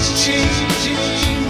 is changing.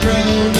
Grow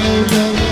on